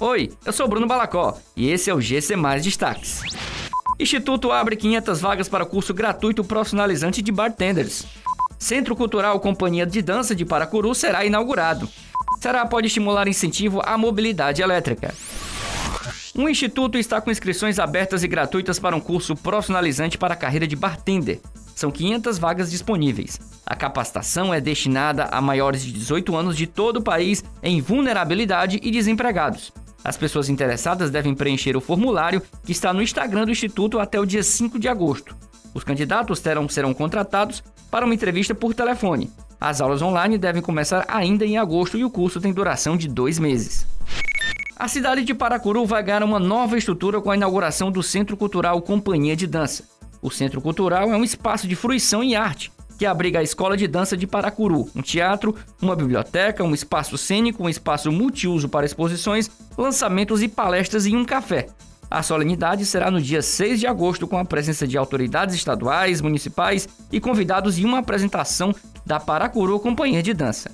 Oi, eu sou Bruno Balacó e esse é o GC Mais Destaques. Instituto abre 500 vagas para curso gratuito profissionalizante de bartenders. Centro Cultural Companhia de Dança de Paracuru será inaugurado. Será pode estimular incentivo à mobilidade elétrica. Um instituto está com inscrições abertas e gratuitas para um curso profissionalizante para a carreira de bartender. São 500 vagas disponíveis. A capacitação é destinada a maiores de 18 anos de todo o país em vulnerabilidade e desempregados. As pessoas interessadas devem preencher o formulário que está no Instagram do Instituto até o dia 5 de agosto. Os candidatos terão, serão contratados para uma entrevista por telefone. As aulas online devem começar ainda em agosto e o curso tem duração de dois meses. A cidade de Paracuru vai ganhar uma nova estrutura com a inauguração do Centro Cultural Companhia de Dança. O Centro Cultural é um espaço de fruição e arte que abriga a Escola de Dança de Paracuru, um teatro, uma biblioteca, um espaço cênico, um espaço multiuso para exposições, lançamentos e palestras e um café. A solenidade será no dia 6 de agosto com a presença de autoridades estaduais, municipais e convidados e uma apresentação da Paracuru Companhia de Dança.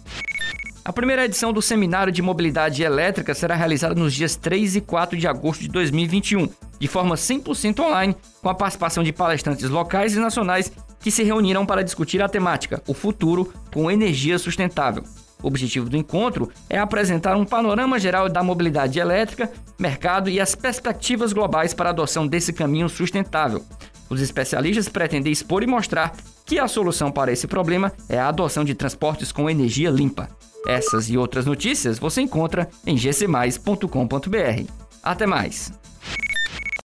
A primeira edição do Seminário de Mobilidade Elétrica será realizada nos dias 3 e 4 de agosto de 2021, de forma 100% online, com a participação de palestrantes locais e nacionais que se reuniram para discutir a temática O Futuro com Energia Sustentável. O objetivo do encontro é apresentar um panorama geral da mobilidade elétrica, mercado e as perspectivas globais para a adoção desse caminho sustentável. Os especialistas pretendem expor e mostrar que a solução para esse problema é a adoção de transportes com energia limpa. Essas e outras notícias você encontra em gcmais.com.br. Até mais!